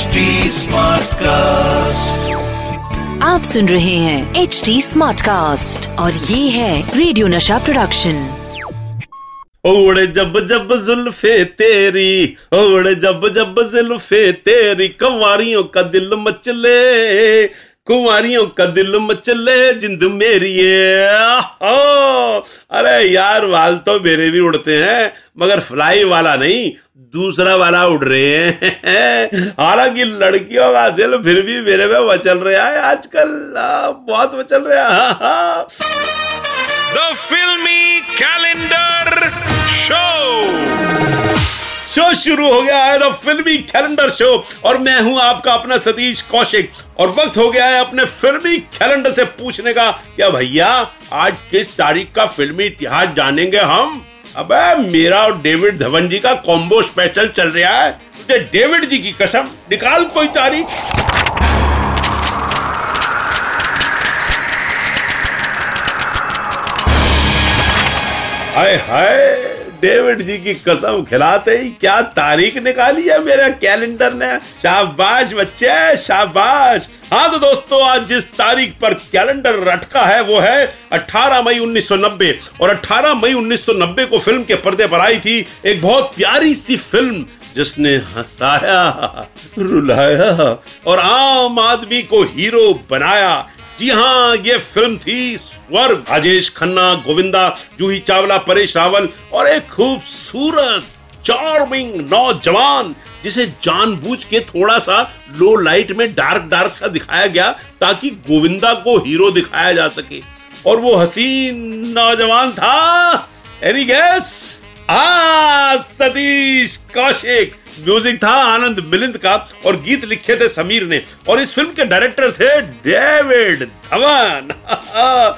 HD Smartcast. आप सुन रहे हैं एच डी स्मार्ट कास्ट और ये है रेडियो नशा प्रोडक्शन ओड़े जब जब जुल्फे तेरी ओड़े जब जब जुल्फे तेरी कंवारियों का दिल मचले कुंवारियों का दिल मचले जिंद मेरी है अरे यार वाल तो मेरे भी उड़ते हैं मगर फ्लाई वाला नहीं दूसरा वाला उड़ रहे हैं। हालाँकि लड़कियों का दिल फिर भी मेरे में मचल रहा है आजकल। बहुत मचल रहा the filmy calendar The Filmy Calendar Show. Show शुरू हो गया है द फिल्मी कैलेंडर शो और मैं हूँ आपका अपना सतीश कौशिक। और वक्त हो गया है अपने फिल्मी कैलेंडर से पूछने का। क्या भैया आज किस तारीख का फिल्मी इतिहास जानेंगे हम? अबे, मेरा और डेविड धवन जी का कॉम्बो स्पेशल चल रहा है। तुझे डेविड जी की कसम, निकाल कोई तारीख हाय हाय। डेविड जी की कसम खिलाते ही क्या तारीख निकाली है मेरे कैलेंडर ने? शाबाश बच्चे, शाबाश। हाँ तो दोस्तों, आज जिस तारीख पर कैलेंडर रटका है वो है 18 मई 1990 और 18 मई 1990 को फ़िल्म के पर्दे पर आई थी एक बहुत प्यारी सी फ़िल्म, जिसने हंसाया, रुलाया और आम आदमी को हीरो बनाया। जी हाँ ये फ़िल्म थी स्वर्ग राजेश खन्ना, गोविंदा, जूही चावला, परेश रावल और एक खूबसूरत चार्मिंग नौजवान, जिसे जानबूझ के थोड़ा सा लो लाइट में डार्क डार्क सा दिखाया गया ताकि गोविंदा को हीरो दिखाया जा सके। और वो हसीन नौजवान था। Any guess ah Satish Kaushik. Music था, आनंद मिलिंद का और गीत लिखे थे समीर ने। और इस फ़िल्म के डायरेक्टर थे डेविड धवन।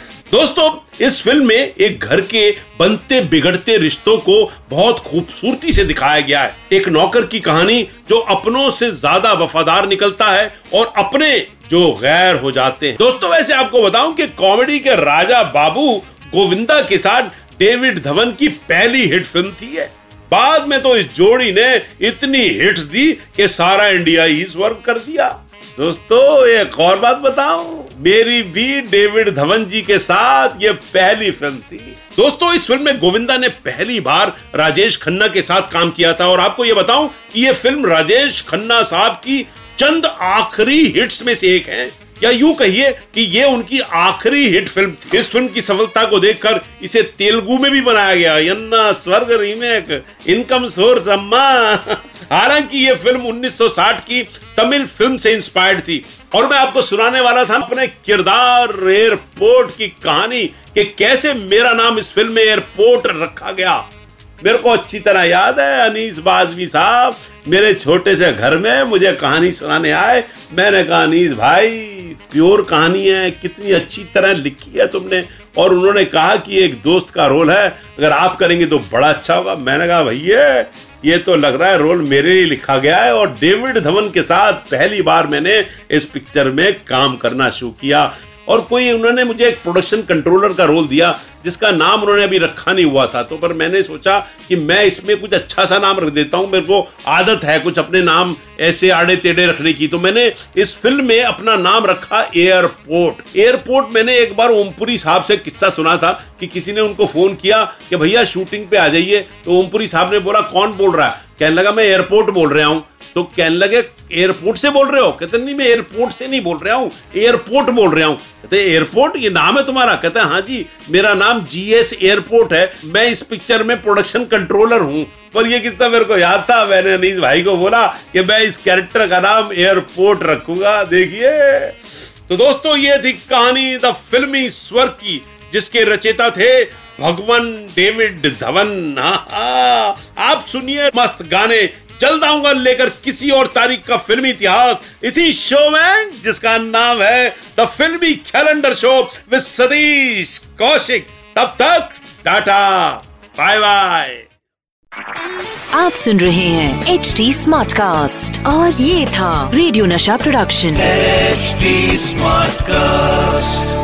दोस्तों, इस फ़िल्म में एक घर के बनते बिगड़ते रिश्तों को बहुत खूबसूरती से दिखाया गया है। एक नौकर की कहानी जो अपनों से ज़्यादा वफादार निकलता है और अपने जो गैर हो जाते हैं। दोस्तों, वैसे आपको बताऊँ कि कॉमेडी के राजा बाबू गोविंदा के साथ डेविड धवन की पहली हिट फ़िल्म थी है बाद में तो इस जोड़ी ने इतनी हिट्स दी कि सारा इंडिया ही स्वर्ग कर दिया। दोस्तों, एक और बात बताऊँ। मेरी भी डेविड धवन जी के साथ ये पहली फ़िल्म थी। दोस्तों, इस फ़िल्म में गोविंदा ने पहली बार राजेश खन्ना के साथ काम किया था और आपको ये बताऊँ कि ये फ़िल्म राजेश खन्ना साहब की चंद आखिरी हिट्स में से एक है। या यूँ कहिए कि ये उनकी आखिरी हिट फ़िल्म थी। इस फ़िल्म की सफलता को देखकर इसे तेलुगु में भी बनाया गया। यन्ना स्वर्ग रीमेक, इनकम सोर्स, अम्मा। हालाँकि ये फ़िल्म 1960 की तमिल फ़िल्म से इंस्पायर्ड थी। और मैं आपको सुनाने वाला था अपने किरदार एयरपोर्ट की कहानी कि कैसे मेरा नाम इस फ़िल्म में एयरपोर्ट रखा गया। मेरे को अच्छी तरह याद है, अनीस बाजवी साहब, मेरे छोटे से घर में मुझे कहानी सुनाने आए। मैंने कहा, अनीस भाई, प्योर कहानी है, कितनी अच्छी तरह लिखी है तुमने। और उन्होंने कहा कि एक दोस्त का रोल है, अगर आप करेंगे तो बड़ा अच्छा होगा। मैंने कहा, भैया ये तो लग रहा है रोल मेरे लिए लिखा गया है और डेविड धवन के साथ पहली बार मैंने इस पिक्चर में काम करना शुरू किया। और कोई उन्होंने मुझे एक प्रोडक्शन कंट्रोलर का रोल दिया, जिसका नाम उन्होंने अभी रखा नहीं हुआ था। तो पर मैंने सोचा कि मैं इसमें कुछ अच्छा सा नाम रख देता हूँ, मेरे को आदत है कुछ अपने नाम ऐसे आड़े टेढ़े रखने की। तो मैंने इस फ़िल्म में अपना नाम रखा एयरपोर्ट एयरपोर्ट मैंने एक बार ओमपुरी साहब से किस्सा सुना था कि किसी ने उनको फ़ोन किया कि भैया शूटिंग पे आ जाइए। तो ओमपुरी साहब ने बोला, कौन बोल रहा है? कहने लगा, मैं एयरपोर्ट बोल रहा हूँ। तो कहने लगे एयरपोर्ट से बोल रहे हो? कहते, नहीं, मैं एयरपोर्ट से नहीं बोल रहा हूँ एयरपोर्ट बोल रहा हूँ। कहते एयरपोर्ट ये नाम है तुम्हारा? कहते हाँ जी, मेरा नाम जीएस एयरपोर्ट है। मैं इस पिक्चर में प्रोडक्शन कंट्रोलर हूँ। पर ये किस्सा मेरे को याद था, मैंने अनीस भाई को बोला कि मैं इस कैरेक्टर का नाम एयरपोर्ट रखूँगा। देखिए। तो दोस्तों, ये थी कहानी द फिल्मी स्वर की, जिसके रचेता थे भगवान डेविड धवन। आप सुनिए मस्त गाने जल्द आऊँगा लेकर किसी और तारीख का फिल्मी इतिहास। इसी शो में जिसका नाम है the filmy calendar show with Satish Kaushik. तब तक टाटा बाय बाय आप सुन रहे हैं एच डी स्मार्ट कास्ट और ये था रेडियो नशा प्रोडक्शन एचडी स्मार्ट Smartcast.